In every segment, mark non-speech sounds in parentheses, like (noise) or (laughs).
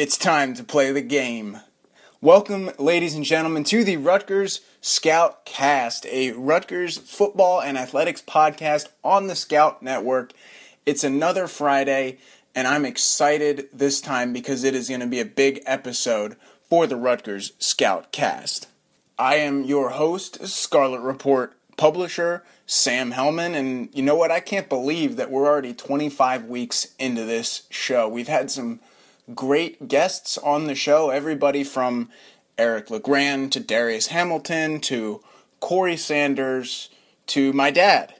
It's time to play the game. Welcome, ladies and gentlemen, to the Rutgers Scoutcast, a Rutgers football and athletics podcast on the Scout Network. It's another Friday, and I'm excited this time because it is going to be a big episode for the Rutgers Scoutcast. I am your host, Scarlet Report publisher, Sam Hellman, and you know what? I can't believe that we're already 25 weeks into this show. We've had some great guests on the show. Everybody from Eric LeGrand to Darius Hamilton to Corey Sanders to my dad.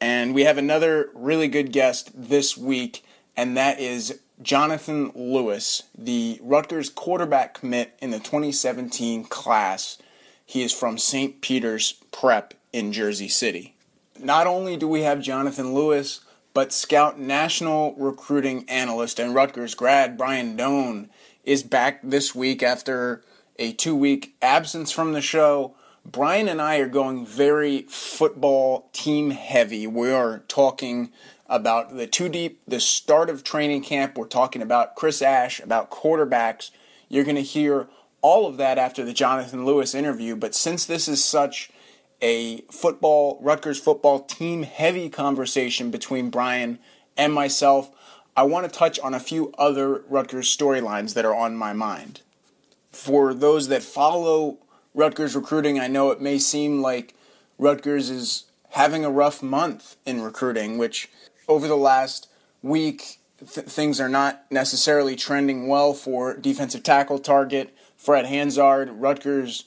And we have another really good guest this week, and that is Johnathan Lewis, the Rutgers quarterback commit in the 2017 class. He is from St. Peter's Prep in Jersey City. Not only do we have Johnathan Lewis, but Scout National Recruiting Analyst and Rutgers grad Brian Dohn is back this week after a two week absence from the show. Brian and I are going very football team heavy. We are talking about the two deep, the start of training camp. We're talking about Chris Ash, about quarterbacks. You're going to hear all of that after the Johnathan Lewis interview. But since this is such a football, Rutgers football team heavy conversation between Brian and myself, I want to touch on a few other Rutgers storylines that are on my mind. For those that follow Rutgers recruiting, I know it may seem like Rutgers is having a rough month in recruiting, which over the last week, th- things are not necessarily trending well for defensive tackle target. Fred Hansard, Rutgers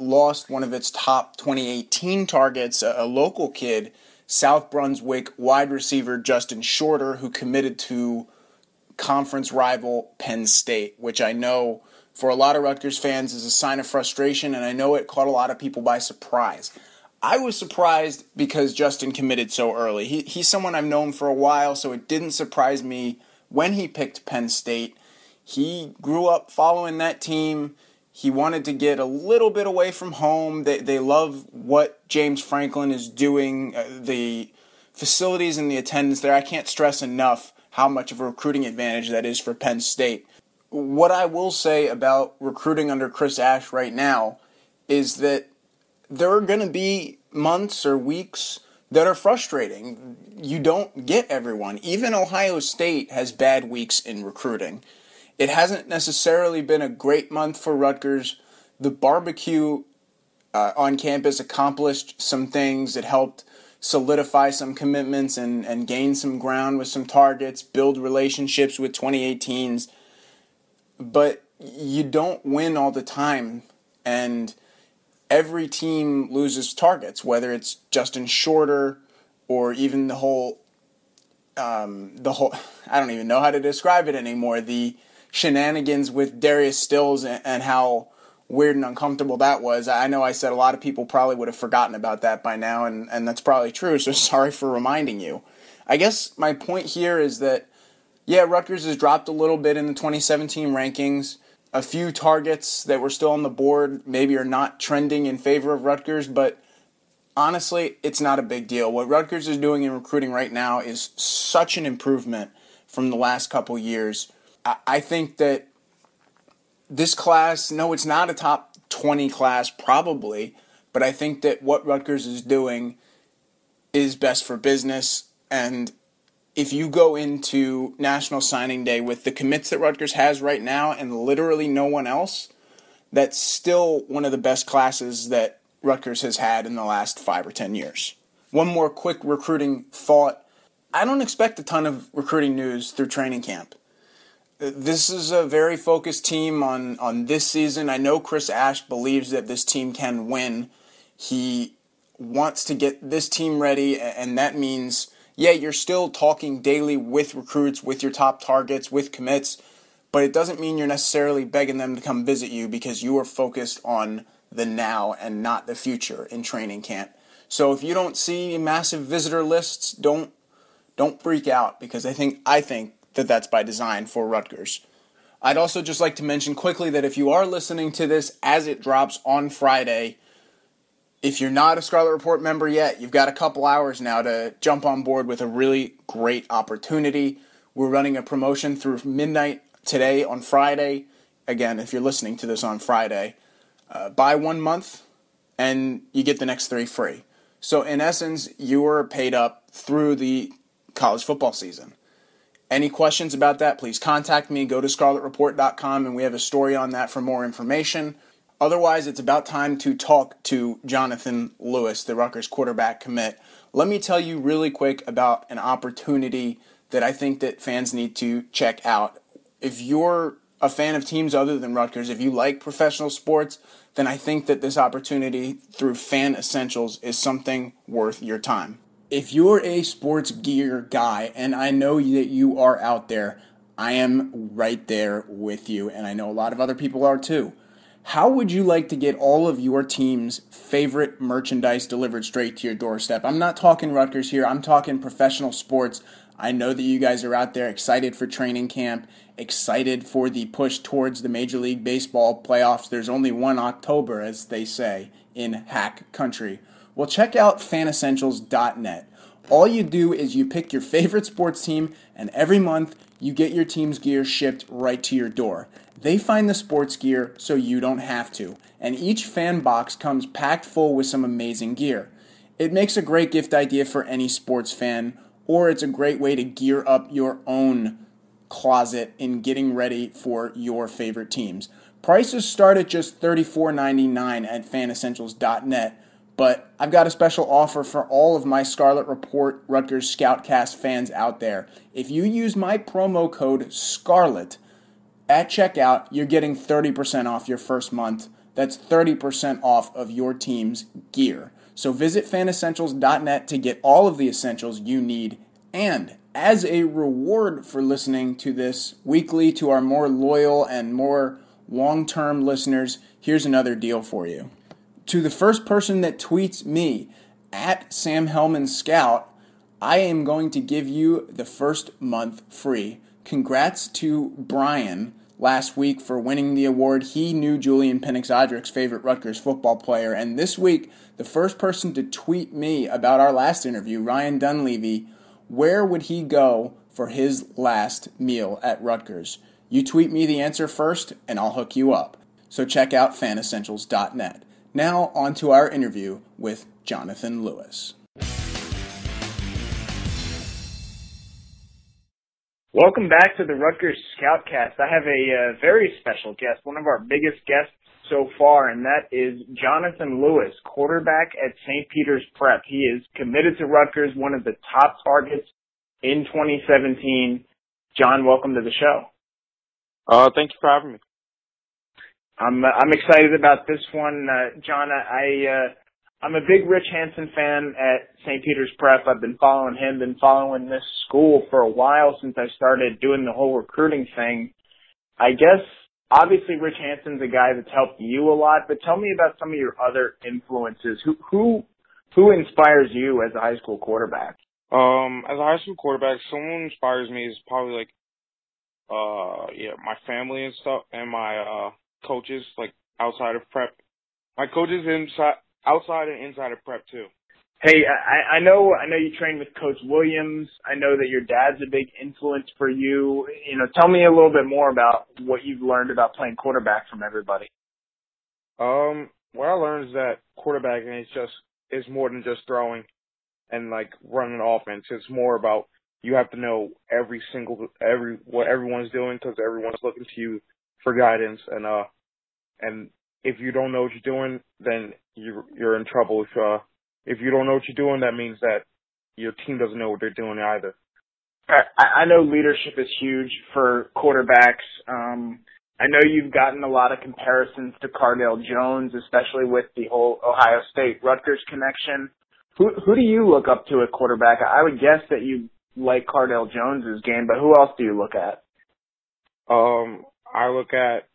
lost one of its top 2018 targets, a, a local kid, South Brunswick wide receiver Justin Shorter, who committed to conference rival Penn State, which I know for a lot of Rutgers fans is a sign of frustration, and I know it caught a lot of people by surprise. I was surprised because Justin committed so early. He, he's someone I've known for a while, so it didn't surprise me when he picked Penn State. He grew up following that team. He wanted to get a little bit away from home. They, they love what James Franklin is doing, uh, the facilities and the attendance there. I can't stress enough how much of a recruiting advantage that is for Penn State. What I will say about recruiting under Chris Ash right now is that there are going to be months or weeks that are frustrating. You don't get everyone. Even Ohio State has bad weeks in recruiting. It hasn't necessarily been a great month for Rutgers. The barbecue uh, on campus accomplished some things. It helped solidify some commitments and, and gain some ground with some targets, build relationships with 2018s. But you don't win all the time. And every team loses targets, whether it's Justin Shorter or even the whole, um, the whole, (laughs) I don't even know how to describe it anymore. The shenanigans with Darius Stills and, and how weird and uncomfortable that was. I know I said a lot of people probably would have forgotten about that by now, and, and that's probably true, so (laughs) sorry for reminding you. I guess my point here is that, yeah, Rutgers has dropped a little bit in the 2017 rankings. A few targets that were still on the board maybe are not trending in favor of Rutgers, but honestly, it's not a big deal. What Rutgers is doing in recruiting right now is such an improvement from the last couple years I think that this class, no, it's not a top 20 class, probably, but I think that what Rutgers is doing is best for business. And if you go into National Signing Day with the commits that Rutgers has right now and literally no one else, that's still one of the best classes that Rutgers has had in the last five or 10 years. One more quick recruiting thought. I don't expect a ton of recruiting news through training camp this is a very focused team on, on this season. I know Chris Ash believes that this team can win. He wants to get this team ready, and that means yeah, you're still talking daily with recruits, with your top targets, with commits, but it doesn't mean you're necessarily begging them to come visit you because you are focused on the now and not the future in training camp. So if you don't see massive visitor lists, don't don't freak out because I think I think that that's by design for Rutgers. I'd also just like to mention quickly that if you are listening to this as it drops on Friday, if you're not a Scarlet Report member yet, you've got a couple hours now to jump on board with a really great opportunity. We're running a promotion through midnight today on Friday. Again, if you're listening to this on Friday, uh, buy one month and you get the next three free. So, in essence, you are paid up through the college football season. Any questions about that, please contact me. Go to scarletreport.com and we have a story on that for more information. Otherwise, it's about time to talk to Johnathan Lewis, the Rutgers quarterback commit. Let me tell you really quick about an opportunity that I think that fans need to check out. If you're a fan of teams other than Rutgers, if you like professional sports, then I think that this opportunity through Fan Essentials is something worth your time if you're a sports gear guy, and I know that you are out there, I am right there with you, and I know a lot of other people are too. How would you like to get all of your team's favorite merchandise delivered straight to your doorstep? I'm not talking Rutgers here, I'm talking professional sports. I know that you guys are out there excited for training camp, excited for the push towards the Major League Baseball playoffs. There's only one October, as they say in hack country. Well, check out fanessentials.net. All you do is you pick your favorite sports team, and every month you get your team's gear shipped right to your door. They find the sports gear so you don't have to, and each fan box comes packed full with some amazing gear. It makes a great gift idea for any sports fan, or it's a great way to gear up your own closet in getting ready for your favorite teams. Prices start at just $34.99 at fanessentials.net but I've got a special offer for all of my Scarlet Report Rutgers Scoutcast fans out there. If you use my promo code SCARLET at checkout, you're getting 30% off your first month. That's 30% off of your team's gear. So visit fanessentials.net to get all of the essentials you need. And as a reward for listening to this weekly to our more loyal and more long term listeners, here's another deal for you to the first person that tweets me at Sam Hellman Scout, I am going to give you the first month free. Congrats to Brian last week for winning the award. He knew Julian Pinnix favorite Rutgers football player. And this week, the first person to tweet me about our last interview, Ryan Dunleavy, where would he go for his last meal at Rutgers? You tweet me the answer first, and I'll hook you up. So check out fanessentials.net. Now, on to our interview with Johnathan Lewis. Welcome back to the Rutgers Scoutcast. I have a uh, very special guest, one of our biggest guests so far, and that is Johnathan Lewis, quarterback at St. Peter's Prep. He is committed to Rutgers, one of the top targets in 2017. John, welcome to the show. Uh, thank you for having me. I'm I'm excited about this one, uh, John. I uh, I'm a big Rich Hansen fan at St. Peter's Prep. I've been following him, been following this school for a while since I started doing the whole recruiting thing. I guess obviously Rich Hansen's a guy that's helped you a lot, but tell me about some of your other influences. Who who who inspires you as a high school quarterback? Um, as a high school quarterback, someone who inspires me is probably like uh yeah, my family and stuff and my uh coaches like outside of prep. My coaches inside, outside and inside of prep too. Hey, I, I know I know you train with Coach Williams. I know that your dad's a big influence for you. You know, tell me a little bit more about what you've learned about playing quarterback from everybody. Um, what I learned is that quarterbacking is just is more than just throwing and like running offense. It's more about you have to know every single every what everyone's doing because everyone's looking to you for guidance and uh and if you don't know what you're doing then you're you're in trouble if uh if you don't know what you're doing that means that your team doesn't know what they're doing either I, I know leadership is huge for quarterbacks um I know you've gotten a lot of comparisons to Cardale Jones, especially with the whole Ohio State Rutgers connection. Who who do you look up to at quarterback? I would guess that you like Cardale Jones's game, but who else do you look at? Um, I look at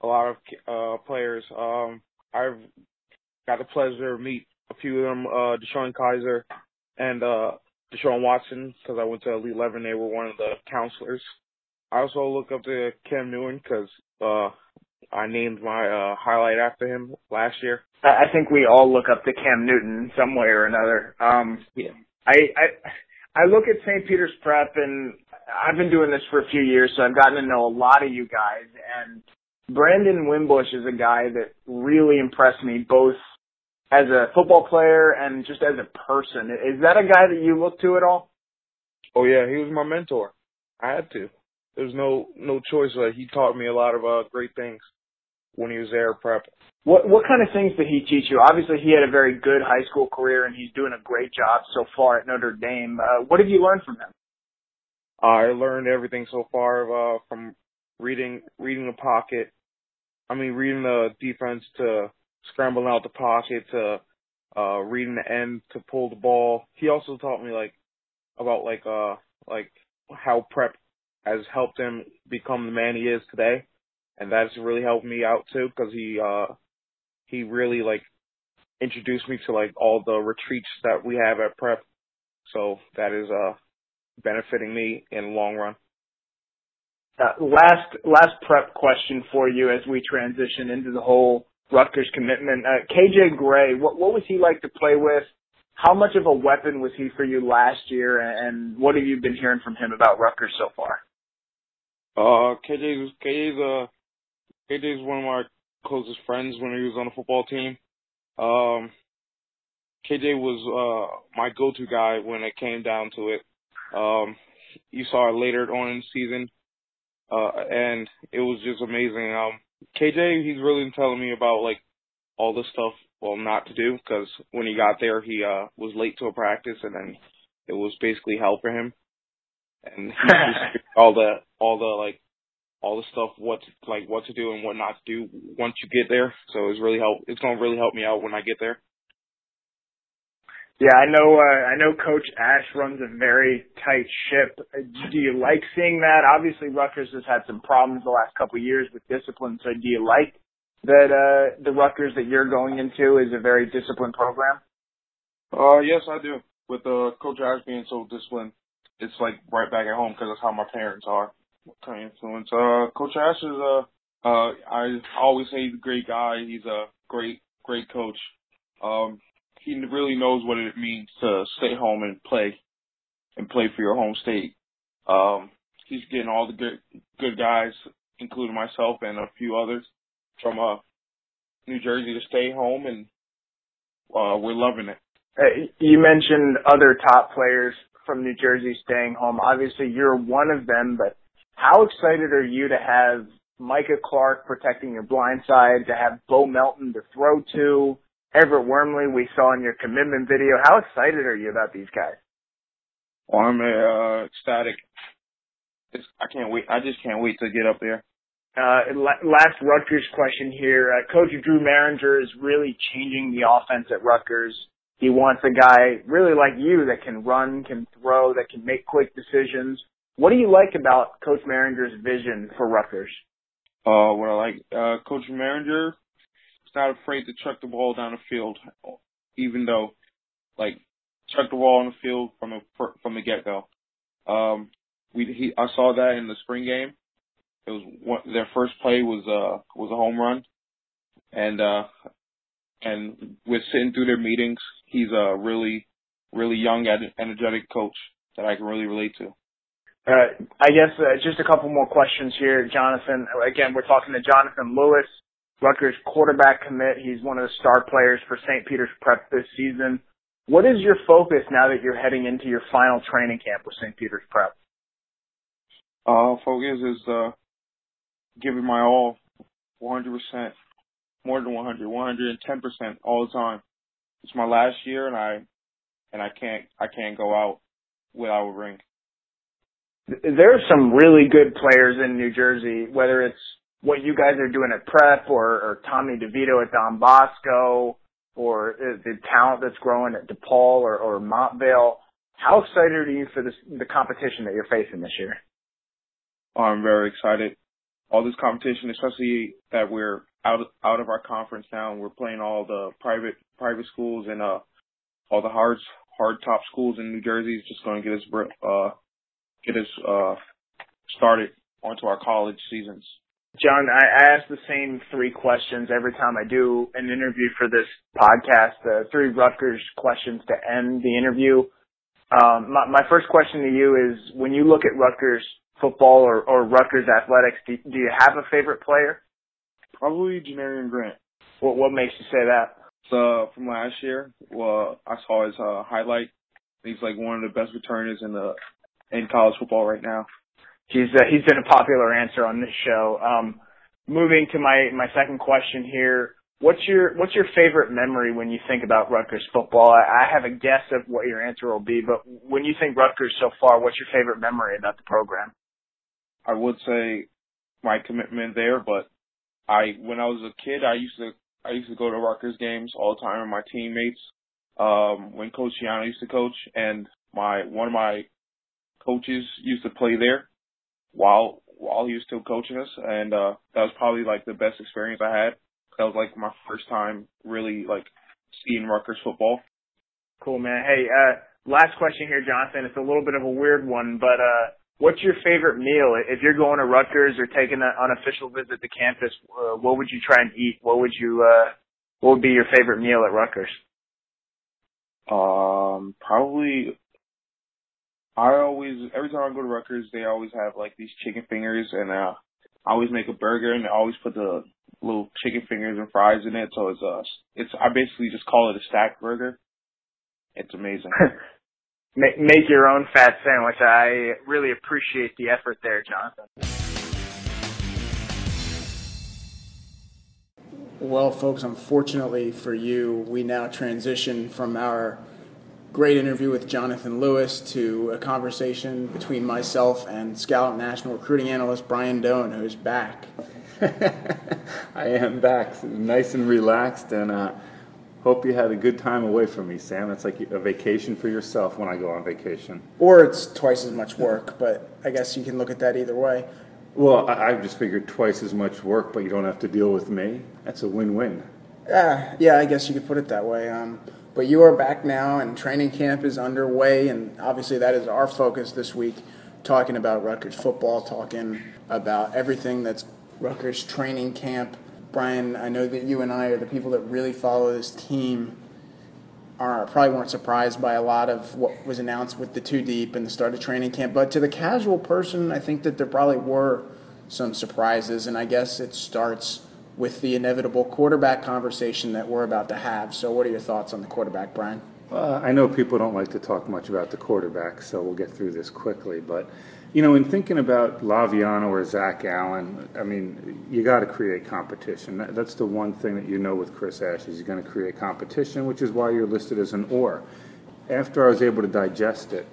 a lot of uh players. Um, I've got the pleasure to meet a few of them, uh, DeShone Kizer and uh, Deshaun Watson, because I went to Elite 11. They were one of the counselors. I also look up to Cam Newton because uh, I named my uh, highlight after him last year. I think we all look up to Cam Newton in some way or another. Um, yeah. I, I I look at St. Peter's Prep, and I've been doing this for a few years, so I've gotten to know a lot of you guys. And Brandon Wimbush is a guy that really impressed me, both as a football player and just as a person. Is that a guy that you look to at all? Oh yeah, he was my mentor. I had to. There's no no choice. Like he taught me a lot of uh, great things when he was there prep. What what kind of things did he teach you? Obviously, he had a very good high school career, and he's doing a great job so far at Notre Dame. Uh, what have you learned from him? I learned everything so far uh, from reading reading the pocket. I mean, reading the defense to scrambling out the pocket to uh reading the end to pull the ball. He also taught me like about like uh like how prep has helped him become the man he is today, and that's really helped me out too because he uh he really like introduced me to like all the retreats that we have at prep, so that is uh benefiting me in the long run. Uh, last last prep question for you as we transition into the whole Rutgers commitment. Uh, KJ Gray, what what was he like to play with? How much of a weapon was he for you last year, and what have you been hearing from him about Rutgers so far? Uh, KJ KJ's uh KJ's one of my closest friends when he was on the football team. Um, KJ was uh my go-to guy when it came down to it. Um, you saw it later on in the season, uh, and it was just amazing. Um, KJ, he's really telling me about like all the stuff, well, not to do because when he got there, he uh was late to a practice, and then it was basically hell for him. And (laughs) all the all the like all the stuff what to, like what to do and what not to do once you get there. So it's really help. It's gonna really help me out when I get there. Yeah, I know. Uh, I know Coach Ash runs a very tight ship. Do you like seeing that? Obviously, Rutgers has had some problems the last couple of years with discipline. So, do you like that uh, the Rutgers that you're going into is a very disciplined program? Uh, yes, I do. With uh, Coach Ash being so disciplined, it's like right back at home because that's how my parents are. Kind of influence? Uh, Coach Ash is a. Uh, I always say he's a great guy. He's a great, great coach. Um, he really knows what it means to stay home and play and play for your home state. Um, he's getting all the good good guys, including myself and a few others from uh, New Jersey to stay home, and uh, we're loving it. Uh, you mentioned other top players from New Jersey staying home. Obviously, you're one of them, but how excited are you to have Micah Clark protecting your blind side, to have Bo Melton to throw to, Everett Wormley we saw in your commitment video. How excited are you about these guys? Well, I'm uh, ecstatic. It's, I can't wait. I just can't wait to get up there. Uh, last Rutgers question here. Uh, Coach Drew Mehringer is really changing the offense at Rutgers. He wants a guy really like you that can run, can throw, that can make quick decisions. What do you like about Coach Mehringer's vision for Rutgers? Uh, what I like, uh, Coach Not afraid to chuck the ball down the field, even though, like, chuck the ball on the field from the from the get go. Um, we he I saw that in the spring game. It was one, their first play was uh was a home run, and uh and with sitting through their meetings, he's a really really young, energetic coach that I can really relate to. Uh, I guess uh, just a couple more questions here, Johnathan. Again, we're talking to Johnathan Lewis. Rutgers quarterback commit. He's one of the star players for St. Peter's Prep this season. What is your focus now that you're heading into your final training camp with St. Peter's Prep? Uh, focus is uh, giving my all, 100%, more than 100, 110% all the time. It's my last year, and I and I can't I can't go out without a ring. There are some really good players in New Jersey, whether it's what you guys are doing at prep or, or Tommy DeVito at Don Bosco or the talent that's growing at DePaul or, or Montvale. How excited are you for this, the competition that you're facing this year? I'm very excited. All this competition, especially that we're out out of our conference now, and we're playing all the private private schools and uh all the hard hard top schools in New Jersey is just going to get us uh get us uh started onto our college seasons. John, I ask the same three questions every time I do an interview for this podcast. The three Rutgers questions to end the interview. Um, my, my first question to you is: When you look at Rutgers football or, or Rutgers athletics, do, do you have a favorite player? Probably Janarion Grant. What what makes you say that? So from last year, well, I saw his uh, highlight. He's like one of the best returners in the in college football right now. He's uh, he's been a popular answer on this show. Um, moving to my my second question here. What's your what's your favorite memory when you think about Rutgers football? I, I have a guess of what your answer will be, but when you think Rutgers so far, what's your favorite memory about the program? I would say my commitment there, but I when I was a kid, I used to I used to go to Rutgers games all the time with my teammates. Um, when Coach Schiano used to coach, and my one of my coaches used to play there while while he was still coaching us, and uh, that was probably like the best experience I had. That was like my first time really like seeing Rutgers football. Cool, man. Hey, uh, last question here, Johnathan. It's a little bit of a weird one, but uh, What's your favorite meal? If you're going to Rutgers or taking an unofficial visit to campus, uh, what would you try and eat? What would you, uh, what would be your favorite meal at Rutgers? Um, probably, I always, every time I go to Rutgers, they always have like these chicken fingers and, uh, I always make a burger and I always put the little chicken fingers and fries in it. So it's, uh, it's, I basically just call it a stack burger. It's amazing. (laughs) make, make your own fat sandwich. I really appreciate the effort there, Johnathan. Well, folks, unfortunately for you, we now transition from our great interview with Johnathan Lewis to a conversation between myself and Scout National Recruiting Analyst Brian Dohn, who's back. (laughs) I am back, nice and relaxed, and uh, Hope you had a good time away from me, Sam. It's like a vacation for yourself when I go on vacation. Or it's twice as much work, but I guess you can look at that either way. Well, I, I just figured twice as much work, but you don't have to deal with me. That's a win-win. Yeah, yeah, I guess you could put it that way. Um, but you are back now, and training camp is underway, and obviously that is our focus this week, talking about Rutgers football, talking about everything that's Rutgers training camp Brian, I know that you and I are the people that really follow this team. Are probably weren't surprised by a lot of what was announced with the two deep and the start of training camp, but to the casual person, I think that there probably were some surprises, and I guess it starts with the inevitable quarterback conversation that we're about to have. So, what are your thoughts on the quarterback, Brian? Uh, I know people don't like to talk much about the quarterback, so we'll get through this quickly. But you know, in thinking about Laviano or Zach Allen, I mean, you got to create competition. That's the one thing that you know with Chris Ash is he's going to create competition, which is why you're listed as an or. After I was able to digest it,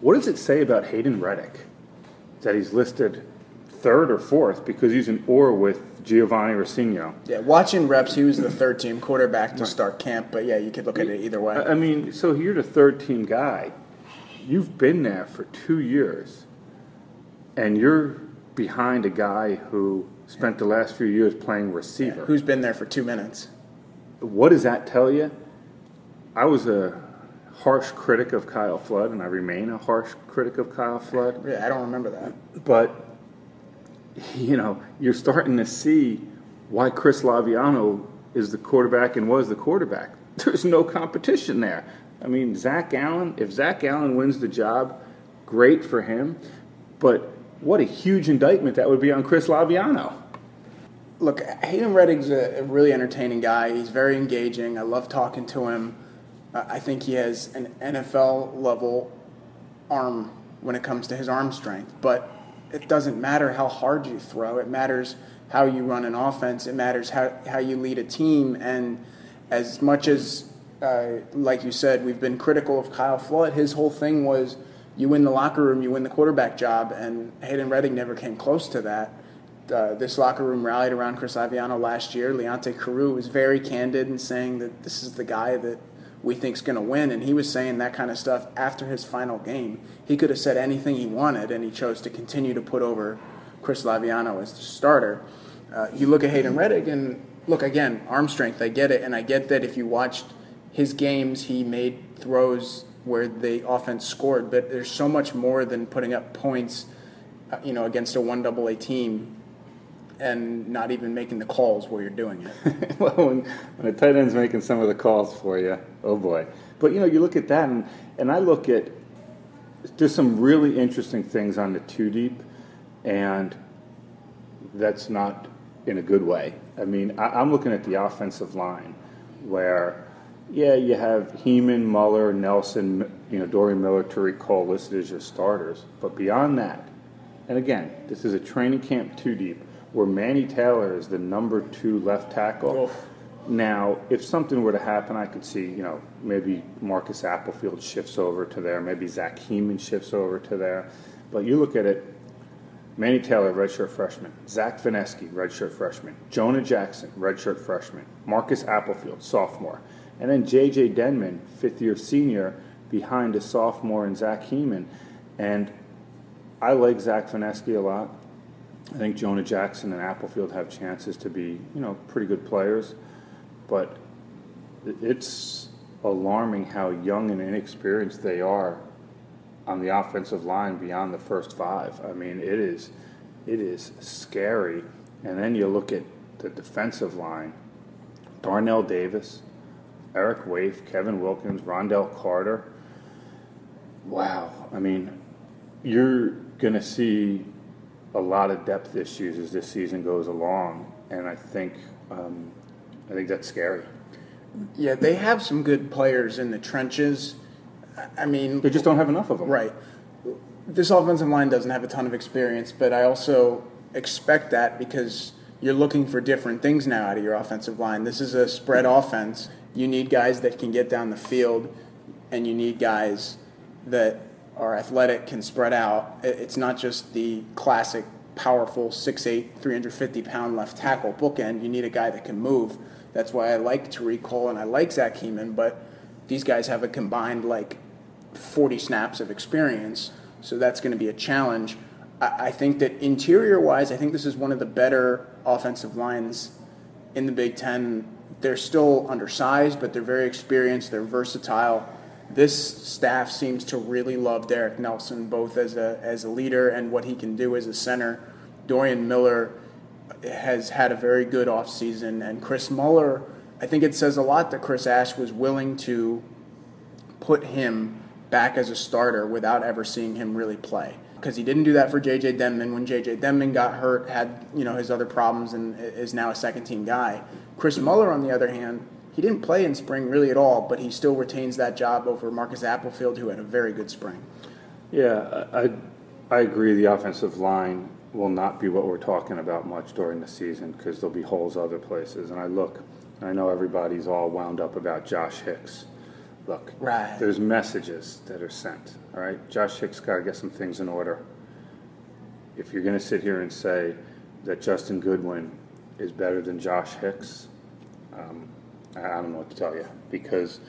what does it say about Hayden Rettig that he's listed third or fourth because he's an or with Giovanni Rescigno? Yeah, watching reps, he was the third (clears throat) team quarterback to start camp, but yeah, you could look at it either way. I mean, so you're the third team guy. You've been there for two years and you're behind a guy who spent the last few years playing receiver. Who's been there for two minutes? What does that tell you? I was a harsh critic of Kyle Flood, and I remain a harsh critic of Kyle Flood. Yeah, I don't remember that. But, you know, you're starting to see why Chris Laviano is the quarterback and was the quarterback. (laughs) There's no competition there. I mean, Zach Allen, if Zach Allen wins the job, great for him. But what a huge indictment that would be on Chris Laviano. Look, Hayden Rettig's a really entertaining guy. He's very engaging. I love talking to him. I think he has an NFL level arm when it comes to his arm strength. But it doesn't matter how hard you throw. It matters how you run an offense. It matters how, how you lead a team. And as much as, uh, like you said, we've been critical of Kyle Flood, his whole thing was – you win the locker room, you win the quarterback job, and Hayden Rettig never came close to that. uh, this locker room rallied around Chris Laviano last year. Leonte Carroo was very candid in saying that this is the guy that we think is going to win, and he was saying that kind of stuff after his final game. He could have said anything he wanted, and he chose to continue to put over Chris Laviano as the starter. Uh, you look at Hayden Rettig, and look again, arm strength. I get it, and I get that if you watched his games, he made throws where the offense scored. But there's so much more than putting up points, uh, you know, against a one double A team and not even making the calls where you're doing it. (laughs) well, when, when a tight end's making some of the calls for you, oh boy. But you know, you look at that, and, and I look at there's some really interesting things on the two deep, and that's not in a good way. I mean, I, am looking at the offensive line where, yeah, you have Heeman, Muller, Nelson, you know, Dorian Miller, Tariq Cole listed as your starters. But beyond that, and again, this is a training camp two deep where Manny Taylor is the number two left tackle. Oof. Now, if something were to happen, I could see, you know, maybe Marcus Applefield shifts over to there, maybe Zach Heeman shifts over to there. But you look at it, Manny Taylor, redshirt freshman. Zach Vineski, redshirt freshman. Jonah Jackson, redshirt freshman. Marcus Applefield, sophomore. And then J.J. Denman, fifth year senior, behind a sophomore and Zach Heeman. And I like Zach Vineski a lot. I think Jonah Jackson and Applefield have chances to be, you know, pretty good players. But it's alarming how young and inexperienced they are on the offensive line beyond the first five. I mean, it is it is scary. And then you look at the defensive line: Darnell Davis, Eric Waif, Kevin Wilkins, Ron'Dell Carter. Wow. I mean, you're going to see a lot of depth issues as this season goes along, and I think um, I think that's scary. Yeah, they have some good players in the trenches I mean, they just don't have enough of them. Right. This offensive line doesn't have a ton of experience, but I also expect that because you're looking for different things now out of your offensive line. This is a spread offense. You need guys that can get down the field, and you need guys that are athletic, can spread out. It's not just the classic powerful 6'8", 350 pound left tackle bookend. You need a guy that can move. That's why I like Tariq Cole and I like Zach Heeman, but these guys have a combined like 40 snaps of experience, so that's going to be a challenge. I, I think that interior wise, I think this is one of the better offensive lines in the Big Ten. They're still undersized, but they're very experienced, they're versatile. This staff seems to really love Derek Nelson, both as a, as a leader and what he can do as a center. Dorian Miller has had a very good offseason, and Chris Muller, I think it says a lot that Chris Ash was willing to put him back as a starter without ever seeing him really play. Because he didn't do that for J.J. Denman when J.J. Denman got hurt, had you know his other problems, and is now a second team guy. Chris Muller, on the other hand, he didn't play in spring really at all, but he still retains that job over Marcus Applefield, who had a very good spring. Yeah, I I agree. The offensive line will not be what we're talking about much during the season because there'll be holes other places. And I look, I know everybody's all wound up about Josh Hicks look, right. there's messages that are sent. All right, Josh Hicks got to get some things in order. If you're going to sit here and say that Justin Goodwin is better than Josh Hicks, um, I don't know what to tell you because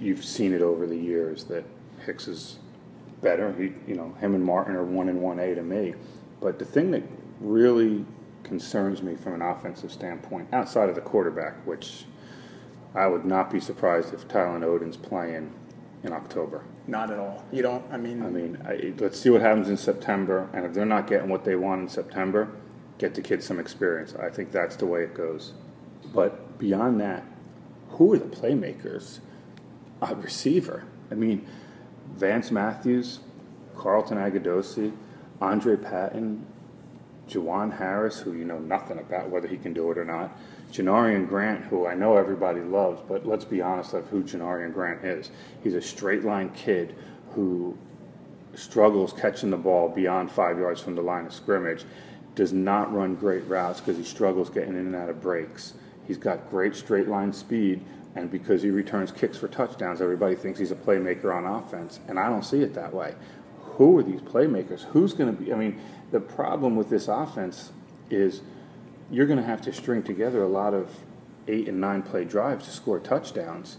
you've seen it over the years that Hicks is better. He, you know, him and Martin are one and one A to me. But the thing that really concerns me from an offensive standpoint, outside of the quarterback, which I would not be surprised if Tylin Oden's playing in October. Not at all. You don't. I mean. I mean, I, let's see what happens in September, and if they're not getting what they want in September, get the kids some experience. I think that's the way it goes. But beyond that, who are the playmakers? A receiver. I mean, Vance Matthews, Carlton Agudosi, Andre Patton, Juwan Harris, who you know nothing about whether he can do it or not. Janarion Grant, who I know everybody loves, but let's be honest of who Janarion Grant is. He's a straight line kid who struggles catching the ball beyond five yards from the line of scrimmage, does not run great routes because he struggles getting in and out of breaks. He's got great straight line speed, and because he returns kicks for touchdowns, everybody thinks he's a playmaker on offense, and I don't see it that way. Who are these playmakers? Who's going to be? I mean, the problem with this offense is you're going to have to string together a lot of eight and nine play drives to score touchdowns.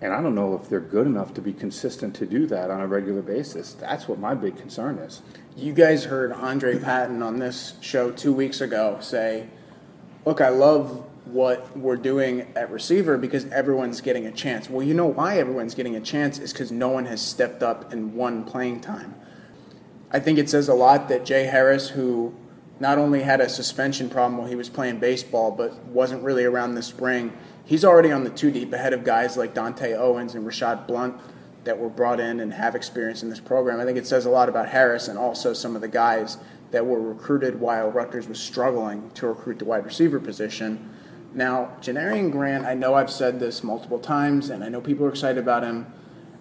And I don't know if they're good enough to be consistent to do that on a regular basis. That's what my big concern is. You guys heard Andre Patton on this show two weeks ago say, Look, I love what we're doing at receiver because everyone's getting a chance. Well, you know why everyone's getting a chance is because no one has stepped up and won playing time. I think it says a lot that Jay Harris, who not only had a suspension problem while he was playing baseball, but wasn't really around this spring, he's already on the two deep ahead of guys like Dante Owens and Rashad Blunt that were brought in and have experience in this program. I think it says a lot about Harris and also some of the guys that were recruited while Rutgers was struggling to recruit the wide receiver position now, Janarion Grant, I know I've said this multiple times, and I know people are excited about him.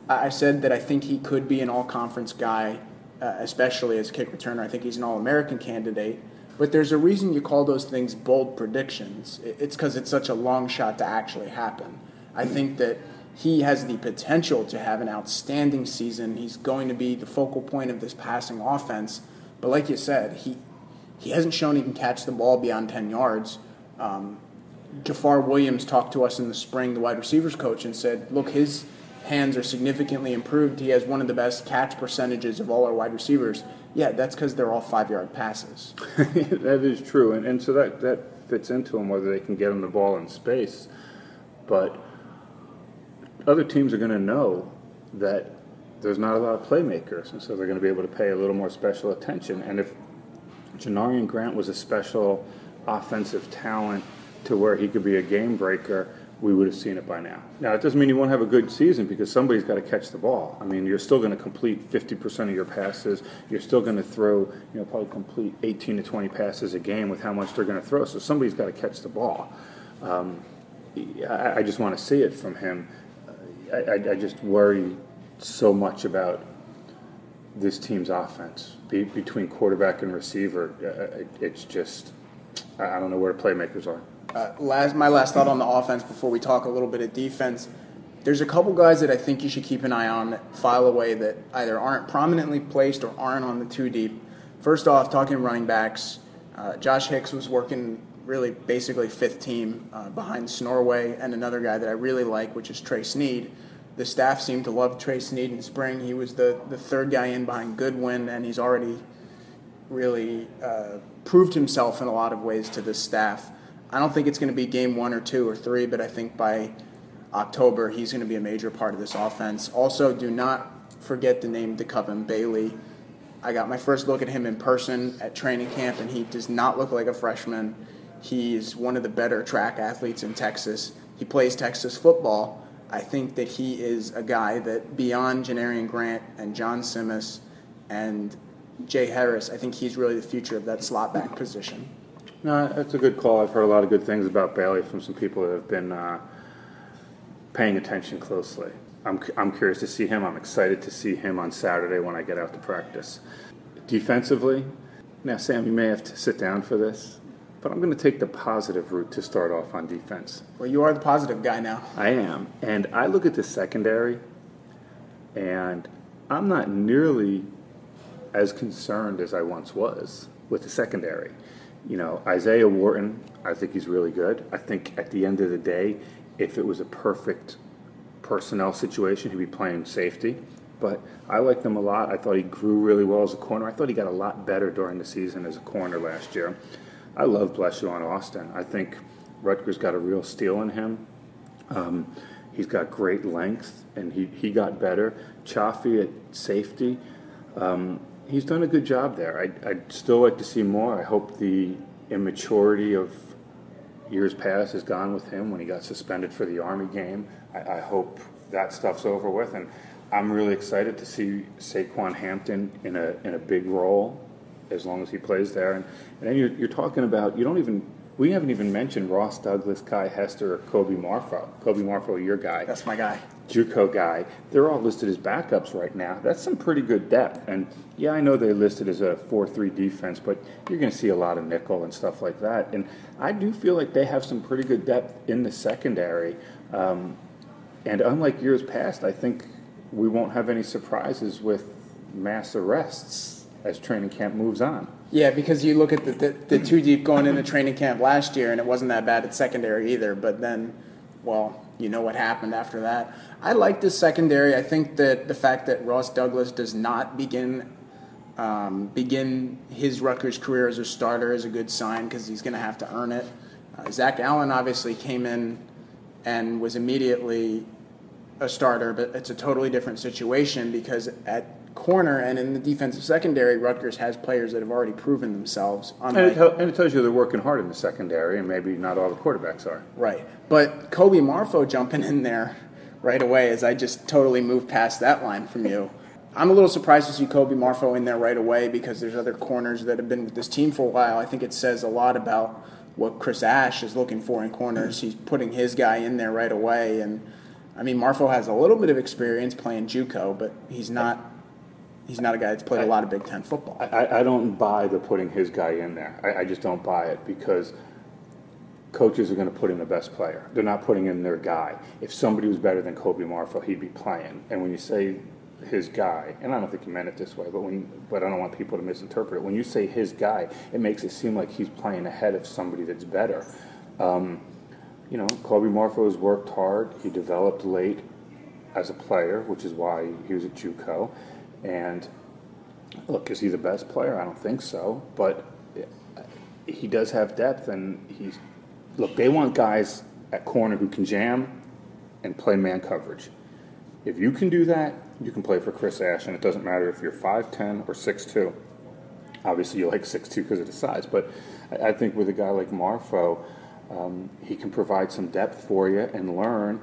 I said that I think he could be an all conference guy, uh, especially as a kick returner. I think he's an all American candidate. But there's a reason you call those things bold predictions. It's because it's such a long shot to actually happen. I think that he has the potential to have an outstanding season. He's going to be the focal point of this passing offense. But like you said, he he hasn't shown he can catch the ball beyond 10 yards. Um, Jafar Williams talked to us in the spring, the wide receivers coach, and said, look, his hands are significantly improved. He has one of the best catch percentages of all our wide receivers. Yeah, that's because they're all five yard passes. (laughs) that is true. And, and so that, that fits into them whether they can get him the ball in space. But other teams are going to know that there's not a lot of playmakers, and so they're going to be able to pay a little more special attention. And if Janarion Grant was a special offensive talent to where he could be a game breaker, we would have seen it by now. Now, it doesn't mean you won't have a good season because somebody's got to catch the ball. I mean, you're still going to complete 50% of your passes. You're still going to throw, you know, probably complete 18 to 20 passes a game with how much they're going to throw. So somebody's got to catch the ball. Um, I, I, just want to see it from him. I, I, I, just worry so much about this team's offense Be, between quarterback and receiver. Uh, it's just, I don't know where the playmakers are. Uh, last, my last thought on the offense before we talk a little bit of defense. There's a couple guys that I think you should keep an eye on file away that either aren't prominently placed or aren't on the two deep. First off, talking running backs, uh, Josh Hicks was working really basically fifth team uh, behind Snorway and another guy that I really like, which is Trey Sneed. The staff seemed to love Trey Sneed in spring. He was the, the third guy in behind Goodwin, and he's already really uh, proved himself in a lot of ways to this staff. I don't think it's going to be game one or two or three, but I think by October he's going to be a major part of this offense. Also, do not forget the name DeCoven Bailey. I got my first look at him in person at training camp, and he does not look like a freshman. He's one of the better track athletes in Texas. He plays Texas football. I think that he is a guy that beyond Janarion Grant and John Simas and Jay Harris, I think he's really the future of that slot back position. No, that's a good call. I've heard a lot of good things about Bailey from some people that have been uh, paying attention closely. I'm, I'm curious to see him. I'm excited to see him on Saturday when I get out to practice. Defensively, now, Sam, you may have to sit down for this, but I'm going to take the positive route to start off on defense. Well, you are the positive guy now. I am. And I look at the secondary, and I'm not nearly as concerned as I once was with the secondary you know, Isaiah Wharton, I think he's really good. I think at the end of the day, if it was a perfect personnel situation, he'd be playing safety. But I liked him a lot. I thought he grew really well as a corner. I thought he got a lot better during the season as a corner last year. I love Blessuan Austin. I think Rutgers got a real steal in him. Um, he's got great length, and he, he got better. Cioffi at safety. Um, he's done a good job there. I'd, I'd still like to see more. I hope the immaturity of years past is gone with him when he got suspended for the Army game. I, I hope that stuff's over with, and I'm really excited to see Saquan Hampton in a in a big role as long as he plays there. And, and then you're, you're talking about you don't even we haven't even mentioned Ross Douglas, Kiy Hester, or Kobe Marfo. Kobe Marfo, your guy. That's my guy. JUCO guy. They're all listed as backups right now. That's some pretty good depth. And yeah, I know they're listed as a 4-3 defense, but you're going to see a lot of nickel and stuff like that. And I do feel like they have some pretty good depth in the secondary. Um, and unlike years past, I think we won't have any surprises with mass arrests as training camp moves on. Yeah, because you look at the, the, the two deep going into training camp last year, and it wasn't that bad at secondary either. But then, well, you know what happened after that. I like this secondary. I think that the fact that Ross Douglas does not begin um, begin his Rutgers career as a starter is a good sign because he's going to have to earn it. Uh, Zach Allen obviously came in and was immediately a starter, but it's a totally different situation because at corner and in the defensive secondary, Rutgers has players that have already proven themselves. And it, and it, tells you they're working hard in the secondary, and maybe not all the quarterbacks are. Right. But Kobe Marfo jumping in there right away as I just totally moved past that line from you. I'm a little surprised to see Kobe Marfo in there right away because there's other corners that have been with this team for a while. I think it says a lot about what Chris Ash is looking for in corners. He's putting his guy in there right away. And I mean, Marfo has a little bit of experience playing JUCO, but he's not. He's not a guy that's played a lot of Big Ten football. I, I don't buy the putting his guy in there. I, I just don't buy it because coaches are going to put in the best player. They're not putting in their guy. If somebody was better than Kobe Marfo, he'd be playing. And when you say his guy, and I don't think he meant it this way, but when but I don't want people to misinterpret it. When you say his guy, it makes it seem like he's playing ahead of somebody that's better. Um, you know, Kobe Marfo has worked hard. He developed late as a player, which is why he was at JUCO. And look, is he the best player? I don't think so, but he does have depth, and he's look. They want guys at corner who can jam and play man coverage. If you can do that, you can play for Chris Ash, and it doesn't matter if you're 5'10 or 6'2. Obviously, you like 6'2 because of the size, but I think with a guy like Marfo, um, he can provide some depth for you and learn.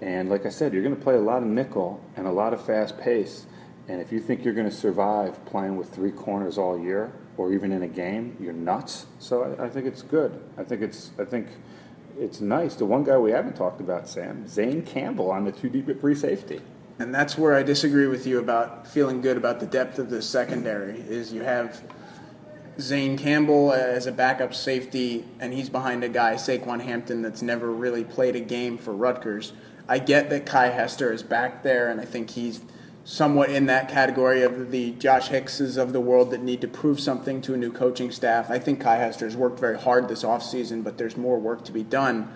And like I said, you're going to play a lot of nickel and a lot of fast pace. And if you think you're going to survive playing with three corners all year, or even in a game, you're nuts. So I, I think it's good. I think it's I think it's nice. The one guy we haven't talked about, Sam, Zane Campbell on the two deep at free safety. And that's where I disagree with you about feeling good about the depth of the secondary. Is you have Zane Campbell as a backup safety, and he's behind a guy, Saquan Hampton, that's never really played a game for Rutgers. I get that Kiy Hester is back there, and I think he's somewhat in that category of the Josh Hickses of the world that need to prove something to a new coaching staff. I think Kiy Hester has worked very hard this offseason, but there's more work to be done.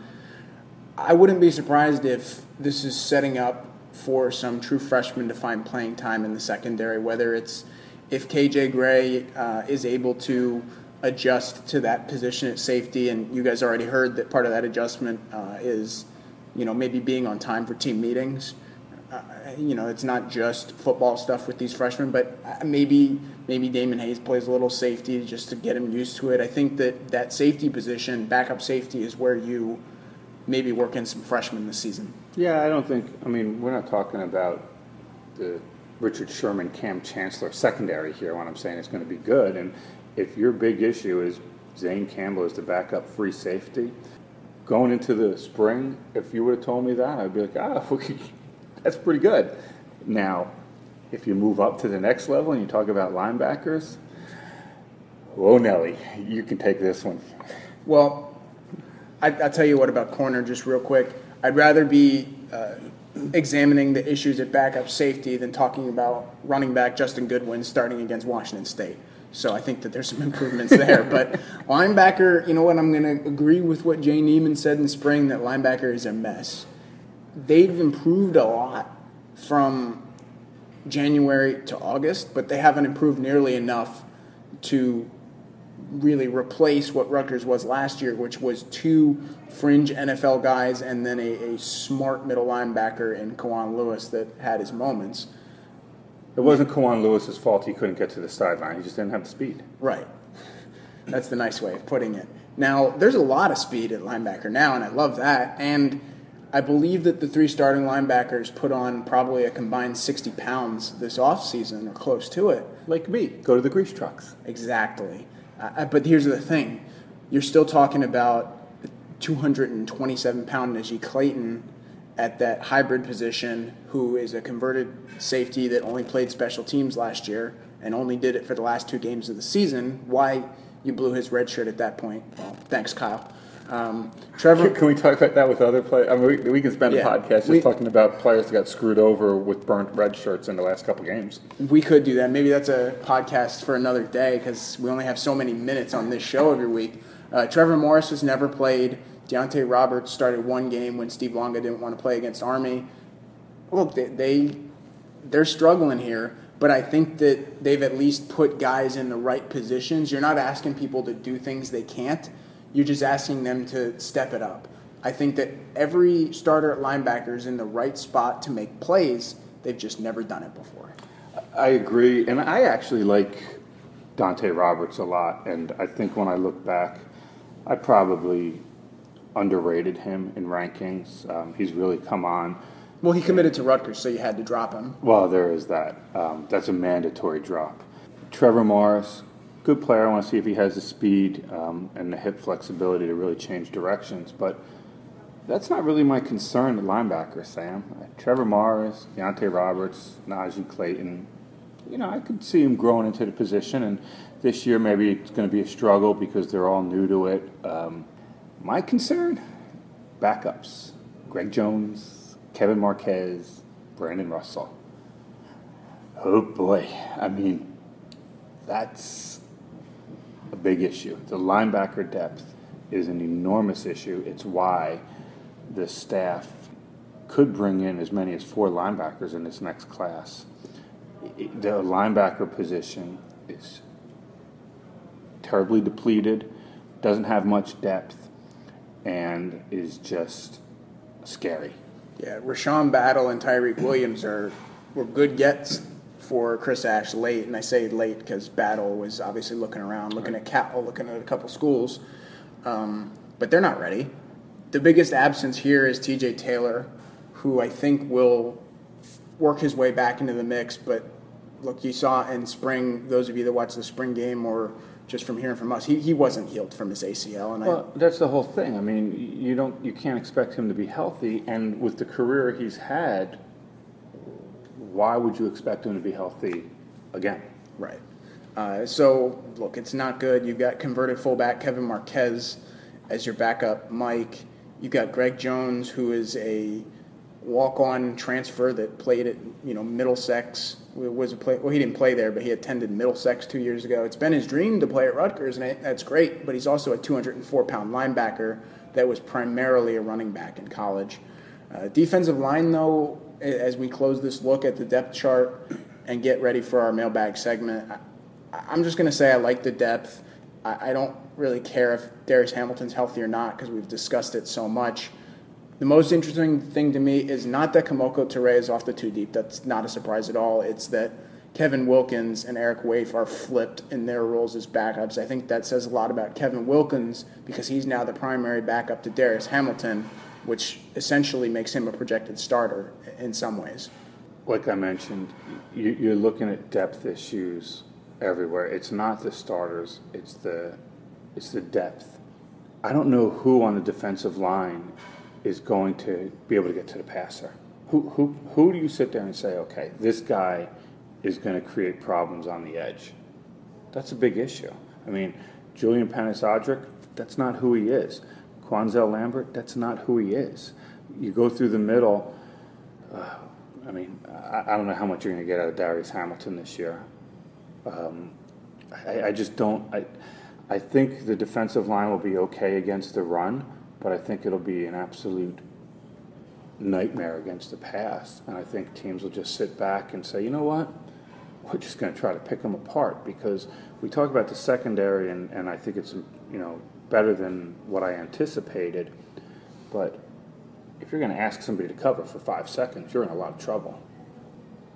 I wouldn't be surprised if this is setting up for some true freshmen to find playing time in the secondary, whether it's if KJ Gray uh, is able to adjust to that position at safety, and you guys already heard that part of that adjustment uh, is, you know, maybe being on time for team meetings. You know, it's not just football stuff with these freshmen, but uh, maybe maybe Damon Hayes plays a little safety just to get him used to it. I think that that safety position, backup safety, is where you maybe work in some freshmen this season. Yeah, I don't think. I mean, we're not talking about the Richard Sherman, Kam Chancellor secondary here. What I'm saying is going to be good. And if your big issue is Zane Campbell is the backup free safety, going into the spring, if you would have told me that, I'd be like, ah, (laughs) that's pretty good. Now, if you move up to the next level and you talk about linebackers, whoa, Nelly, you can take this one. Well, I, will tell you what about corner, just real quick. I'd rather be uh, examining the issues at backup safety than talking about running back Justin Goodwin starting against Washington State. So I think that there's some improvements there. but (laughs) linebacker, you know what? I'm going to agree with what Jay Niemann said in spring that linebacker is a mess. They've improved a lot from January to August, but they haven't improved nearly enough to really replace what Rutgers was last year, which was two fringe NFL guys and then a, a smart middle linebacker in Kaiwan Lewis that had his moments. It wasn't Kaiwan Lewis's fault he couldn't get to the sideline. He just didn't have the speed. Right. That's the nice way of putting it. Now, there's a lot of speed at linebacker now, and I love that. And I believe that the three starting linebackers put on probably a combined 60 pounds this offseason or close to it. Like me. Go to the grease trucks. Exactly. Uh, but here's the thing you're still talking about 227 pound Najee Clayton at that hybrid position, who is a converted safety that only played special teams last year and only did it for the last two games of the season. Why you blew his red shirt at that point? Well, thanks, Kyle. Um, Trevor, Can we talk about that with other players? I mean, we, we can spend Yeah. a podcast just We- talking about players that got screwed over with burnt red shirts in the last couple games. we could do that. Maybe that's a podcast for another day because we only have so many minutes on this show every week. Uh, Trevor Morris has never played. Deontay Roberts started one game when Steve Longa didn't want to play against Army. Look, they, they they're struggling here, but I think that they've at least put guys in the right positions. You're not asking people to do things they can't. You're just asking them to step it up. I think that every starter at linebacker is in the right spot to make plays. They've just never done it before. I agree, and I actually like Dante Roberts a lot. And I think when I look back, I probably underrated him in rankings. Um, he's really come on. Well, he committed to Rutgers, so you had to drop him. Well, there is that. Um, that's a mandatory drop. Trevor Morris, good player. I want to see if he has the speed um, and the hip flexibility to really change directions. But that's not really my concern at linebacker, Sam. Trevor Morris, Deontay Roberts, Najee Clayton. You know, I could see him growing into the position, and this year maybe it's going to be a struggle because they're all new to it. Um, my concern, backups: Greg Jones, Kevin Marquez, Brandon Russell. Oh boy, I mean, that's big issue. The linebacker depth is an enormous issue. It's why the staff could bring in as many as four linebackers in this next class. The linebacker position is terribly depleted, doesn't have much depth, and is just scary. Yeah, Rashawn Battle and Tyreek Williams are were good gets for Chris Ash late, and I say late because Battle was obviously looking around, looking at Cal, looking at a couple schools, um, but they're not ready. The biggest absence here is T.J. Taylor, who I think will work his way back into the mix. But look, you saw in spring, those of you that watched the spring game or just from hearing from us, he, he wasn't healed from his ACL, and I, Well, that's the whole thing. I mean, you don't, you can't expect him to be healthy, and with the career he's had, why would you expect him to be healthy again? Right. Uh, so, look, it's not good. You've got converted fullback Kevin Marquez as your backup, Mike. You've got Greg Jones, who is a walk-on transfer that played at you know Middlesex. Was a play, well, he didn't play there, but he attended Middlesex two years ago. It's been his dream to play at Rutgers, and that's great. But he's also a 204-pound linebacker that was primarily a running back in college. Uh, defensive line, though, as we close this look at the depth chart and get ready for our mailbag segment, I, I'm just going to say I like the depth. I, I don't really care if Darius Hamilton's healthy or not because we've discussed it so much. The most interesting thing to me is not that Kemoko Turay is off the two deep. That's not a surprise at all. It's that Kevin Wilkins and Eric Waif are flipped in their roles as backups. I think that says a lot about Kevin Wilkins because he's now the primary backup to Darius Hamilton, which essentially makes him a projected starter in some ways. Like I mentioned, you, you're looking at depth issues everywhere. It's not the starters; it's the it's the depth. I don't know who on the defensive line is going to be able to get to the passer. Who who who do you sit there and say, okay, this guy is going to create problems on the edge? That's a big issue. I mean, Julian Pinnix-Odrick, that's not who he is. Quanzel Lambert, that's not who he is. You go through the middle. Uh, I mean, I, I don't know how much you're going to get out of Darius Hamilton this year. Um, I, I just don't. I, I think the defensive line will be okay against the run, but I think it'll be an absolute nightmare against the pass. And I think teams will just sit back and say, you know what? We're just going to try to pick them apart because we talk about the secondary, and, and I think it's you know better than what I anticipated. But if you're going to ask somebody to cover for five seconds, you're in a lot of trouble.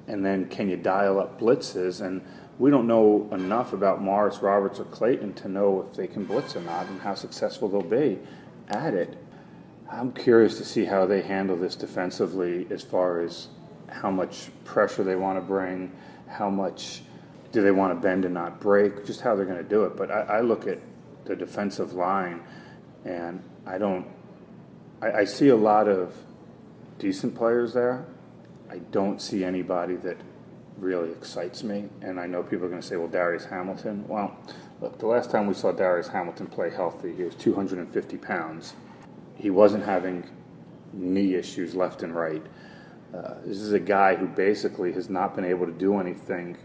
And then can you dial up blitzes? And we don't know enough about Morris, Roberts, or Clayton to know if they can blitz or not and how successful they'll be at it. I'm curious to see how they handle this defensively as far as how much pressure they want to bring, how much do they want to bend and not break, just how they're going to do it. But I, I look at the defensive line and I don't, I, I see a lot of decent players there. I don't see anybody that really excites me. And I know people are going to say, well, Darius Hamilton. Well, look, the last time we saw Darius Hamilton play healthy, he was 250 pounds. He wasn't having knee issues left and right. Uh, this is a guy who basically has not been able to do anything.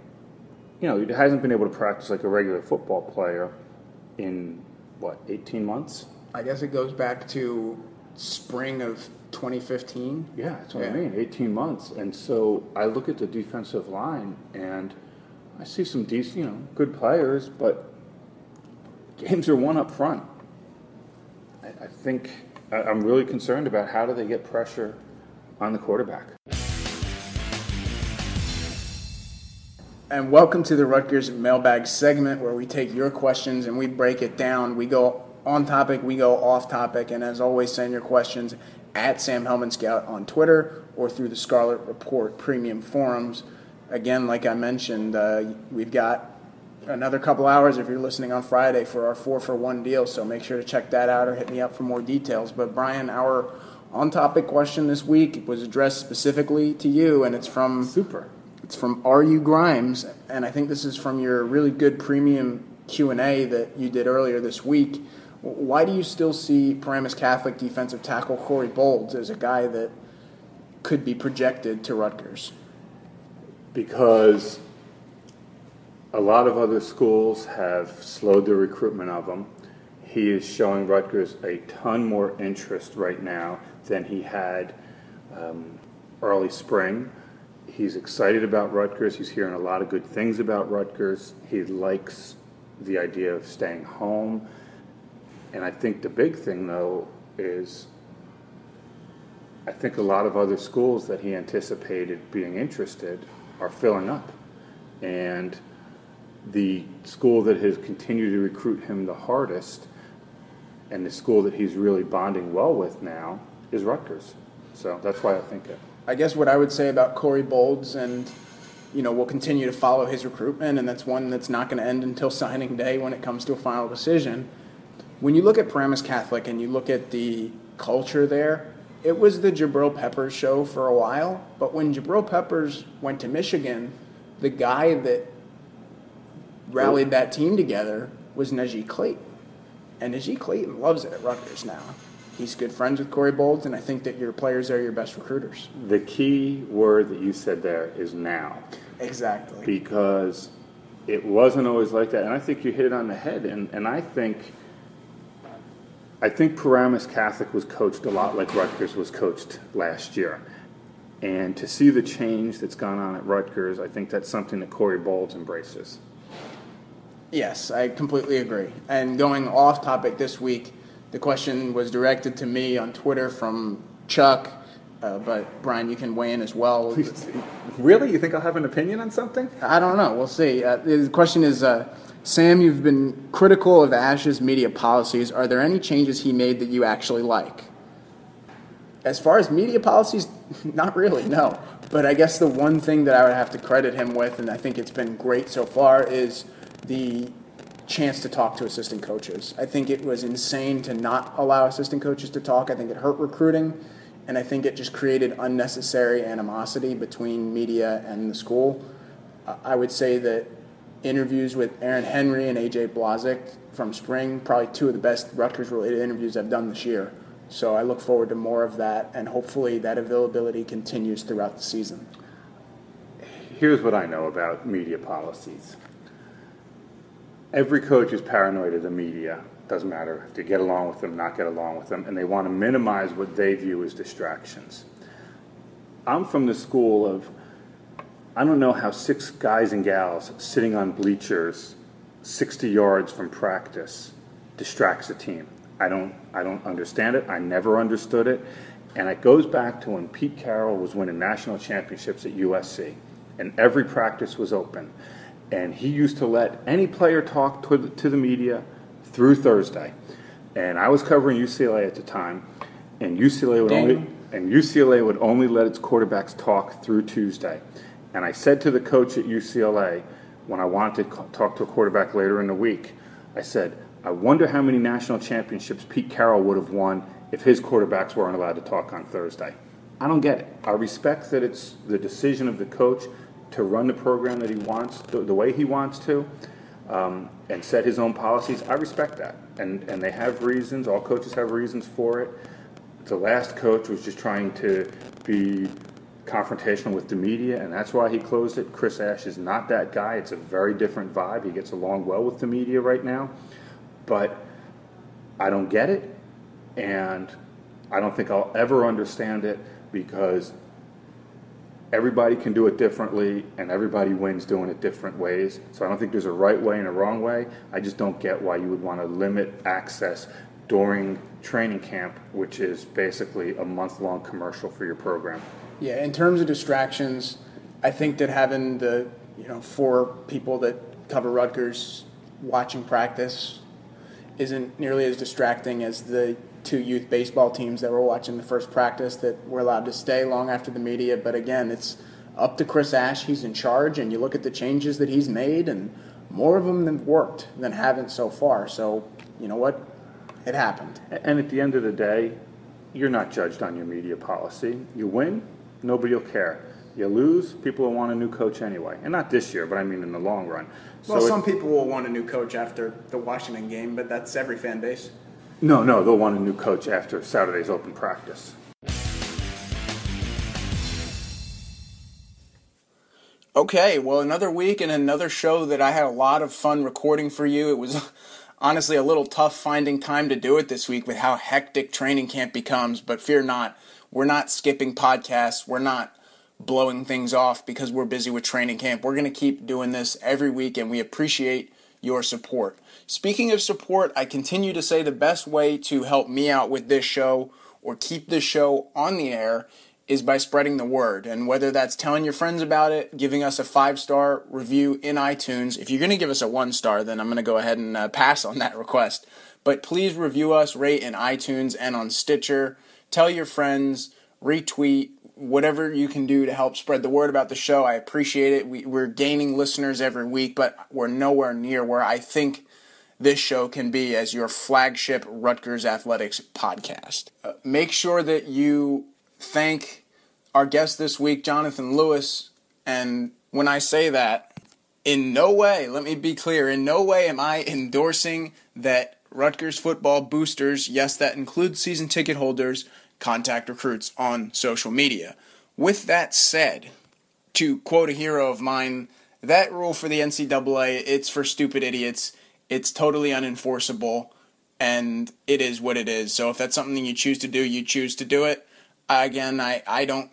You know, he hasn't been able to practice like a regular football player in what 18 months. I guess it goes back to spring of 2015. Yeah, that's what Yeah. I mean. 18 months, and so I look at the defensive line and I see some decent, you know, good players, but games are won up front. I, I think I- I'm really concerned about how do they get pressure on the quarterback. And welcome to the Rutgers mailbag segment where we take your questions and we break it down. We go on topic, we go off topic, and as always, send your questions at Sam Hellman Scout on Twitter or through the Scarlet Report Premium Forums. Again, like I mentioned, uh, we've got another couple hours if you're listening on Friday for our four for one deal, so make sure to check that out or hit me up for more details. But, Brian, our on topic question this week was addressed specifically to you, and it's from Super. It's from R.U. Grimes, and I think this is from your really good premium Q&A that you did earlier this week. Why do you still see Paramus Catholic defensive tackle Corey Bolds as a guy that could be projected to Rutgers? because a lot of other schools have slowed the recruitment of him. He is showing Rutgers a ton more interest right now than he had um, early spring. He's excited about Rutgers. He's hearing a lot of good things about Rutgers. He likes the idea of staying home. And I think the big thing, though, is I think a lot of other schools that he anticipated being interested are filling up. And the school that has continued to recruit him the hardest and the school that he's really bonding well with now is Rutgers. So that's why I think it. I guess what I would say about Corey Bolds, and you know, we'll continue to follow his recruitment, and that's one that's not going to end until (laughs) signing day when it comes to a final decision. When you look at Paramus Catholic and you look at the culture there, it was the Jabril Peppers show for a while, but when Jabril Peppers went to Michigan, the guy that rallied that team together was Najee Clayton. And Najee Clayton loves it at Rutgers now. He's good friends with Corey Bolds, and I think that your players are your best recruiters. The key word that you said there is now. Exactly. because it wasn't always like that. And I think you hit it on the head. And, and I think I think Paramus Catholic was coached a lot like Rutgers was coached last year. And to see the change that's gone on at Rutgers, I think that's something that Corey Bolds embraces. Yes, I completely agree. And going off topic this week, the question was directed to me on Twitter from Chuck, uh, but Brian, you can weigh in as well. (laughs) Really? You think I'll have an opinion on something? I don't know. We'll see. Uh, the question is uh, Sam, you've been critical of Ash's media policies. Are there any changes he made that you actually like? As far as media policies, (laughs) not really, no. But I guess the one thing that I would have to credit him with, and I think it's been great so far, is the chance to talk to assistant coaches. I think it was insane to not allow assistant coaches to talk. I think it hurt recruiting, and I think it just created unnecessary animosity between media and the school. I would say that interviews with Aaron Henry and AJ Blazek from spring, probably two of the best Rutgers related interviews I've done this year. So I look forward to more of that, and hopefully that availability continues throughout the season. Here's what I know about media policies. Every coach is paranoid of the media. Doesn't matter if they get along with them, not get along with them, and they want to minimize what they view as distractions. I'm from the school of I don't know how six guys and gals sitting on bleachers 60 yards from practice distracts a team. I don't I don't understand it. I never understood it. And it goes back to when Pete Carroll was winning national championships at USC and every practice was open. And he used to let any player talk to the, to the media through Thursday. And I was covering UCLA at the time, and UCLA would only and UCLA would only let its quarterbacks talk through Tuesday. And I said to the coach at UCLA when I wanted to talk to a quarterback later in the week, I said, I wonder how many national championships Pete Carroll would have won if his quarterbacks weren't allowed to talk on Thursday. I don't get it. I respect that it's the decision of the coach to run the program that he wants, the, the way he wants to, um, and set his own policies, I respect that. And, and they have reasons, all coaches have reasons for it. The last coach was just trying to be confrontational with the media, and that's why he closed it. Chris Ash is not that guy. It's a very different vibe. He gets along well with the media right now. But I don't get it, and I don't think I'll ever understand it because everybody can do it differently and everybody wins doing it different ways. So I don't think there's a right way and a wrong way. I just don't get why you would want to limit access during training camp, which is basically a month long commercial for your program. Yeah, in terms of distractions, I think that having the you know four people that cover Rutgers watching practice isn't nearly as distracting as the two youth baseball teams that were watching the first practice that were allowed to stay long after the media. But again, it's up to Chris Ash. He's in charge, and you look at the changes that he's made, and more of them have worked than haven't so far. So, you know what? It happened. And at the end of the day, you're not judged on your media policy. You win, nobody will care. You lose, people will want a new coach anyway. And not this year, but I mean in the long run. Well, so some it, people will want a new coach after the Washington game, but that's every fan base. No, no, they'll want a new coach after Saturday's open practice. Okay, well, another week and another show that I had a lot of fun recording for you. It was (laughs) honestly a little tough finding time to do it this week with how hectic training camp becomes, but fear not, we're not skipping podcasts. We're not blowing things off because we're busy with training camp. We're going to keep doing this every week, and we appreciate your support. Speaking of support, I continue to say the best way to help me out with this show or keep this show on the air is by spreading the word. And whether that's telling your friends about it, giving us a five star review in iTunes. If you're going to give us a one star, then I'm going to go ahead and uh, pass on that request. But please review us, rate in iTunes and on Stitcher. Tell your friends, retweet, whatever you can do to help spread the word about the show. I appreciate it. We, we're gaining listeners every week, but we're nowhere near where I think this show can be as your flagship Rutgers Athletics podcast. Uh, make sure that you thank our guest this week, Johnathan Lewis. And when I say that, in no way, let me be clear, in no way am I endorsing that Rutgers football boosters, yes, that includes season ticket holders, contact recruits on social media. With that said, to quote a hero of mine, that rule for the NCAA, it's for stupid idiots. It's totally unenforceable, and it is what it is. So if that's something you choose to do, you choose to do it. Again, I, I don't,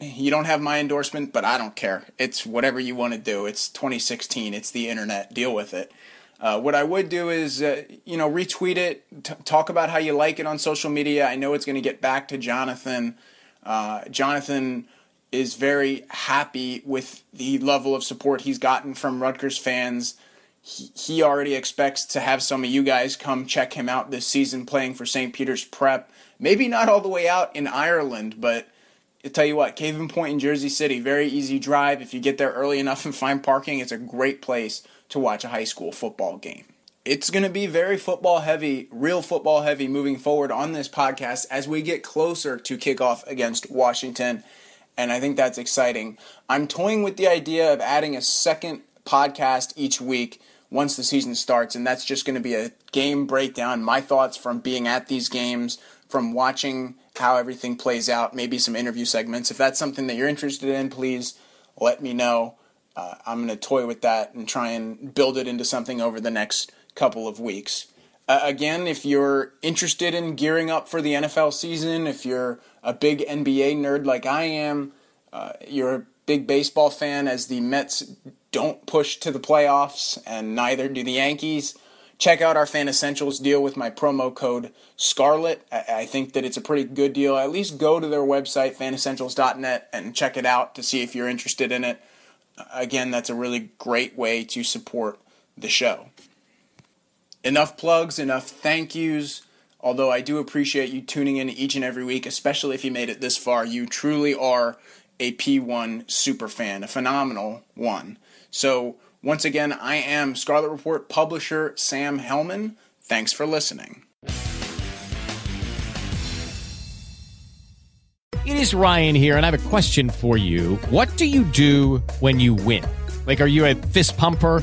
you don't have my endorsement, but I don't care. It's whatever you want to do. It's 2016, it's the internet. Deal with it. Uh, what I would do is, uh, you know, retweet it, t- talk about how you like it on social media. I know it's going to get back to Johnathan. Uh, Johnathan is very happy with the level of support he's gotten from Rutgers fans. He, he already expects to have some of you guys come check him out this season playing for St. Peter's Prep. Maybe not all the way out in Ireland, but I tell you what, Caven Point in Jersey City, very easy drive. If you get there early enough and find parking, it's a great place to watch a high school football game. It's going to be very football heavy, real football heavy moving forward on this podcast as we get closer to kickoff against Washington. And I think that's exciting. I'm toying with the idea of adding a second podcast each week once the season starts, and that's just going to be a game breakdown, my thoughts from being at these games, from watching how everything plays out, maybe some interview segments. If that's something that you're interested in, please let me know uh, I'm going to toy with that and try and build it into something over the next couple of weeks. Uh, again, if you're interested in gearing up for the NFL season, if you're a big NBA nerd like I am, uh, you're a big baseball fan as the Mets don't push to the playoffs and neither do the Yankees. Check out our Fan Essentials deal with my promo code Scarlet. I, I think that it's a pretty good deal. At least go to their website, fanessentials.net, and check it out to see if you're interested in it again, that's a really great way to support the show. Enough plugs, enough thank yous. Although I do appreciate you tuning in each and every week, especially if you made it this far. You truly are a P1 super fan, a phenomenal one. So, once again, I am Scarlet Report publisher Sam Hellman. Thanks for listening. It is Ryan here, and I have a question for you. What do you do when you win? Like, are you a fist pumper?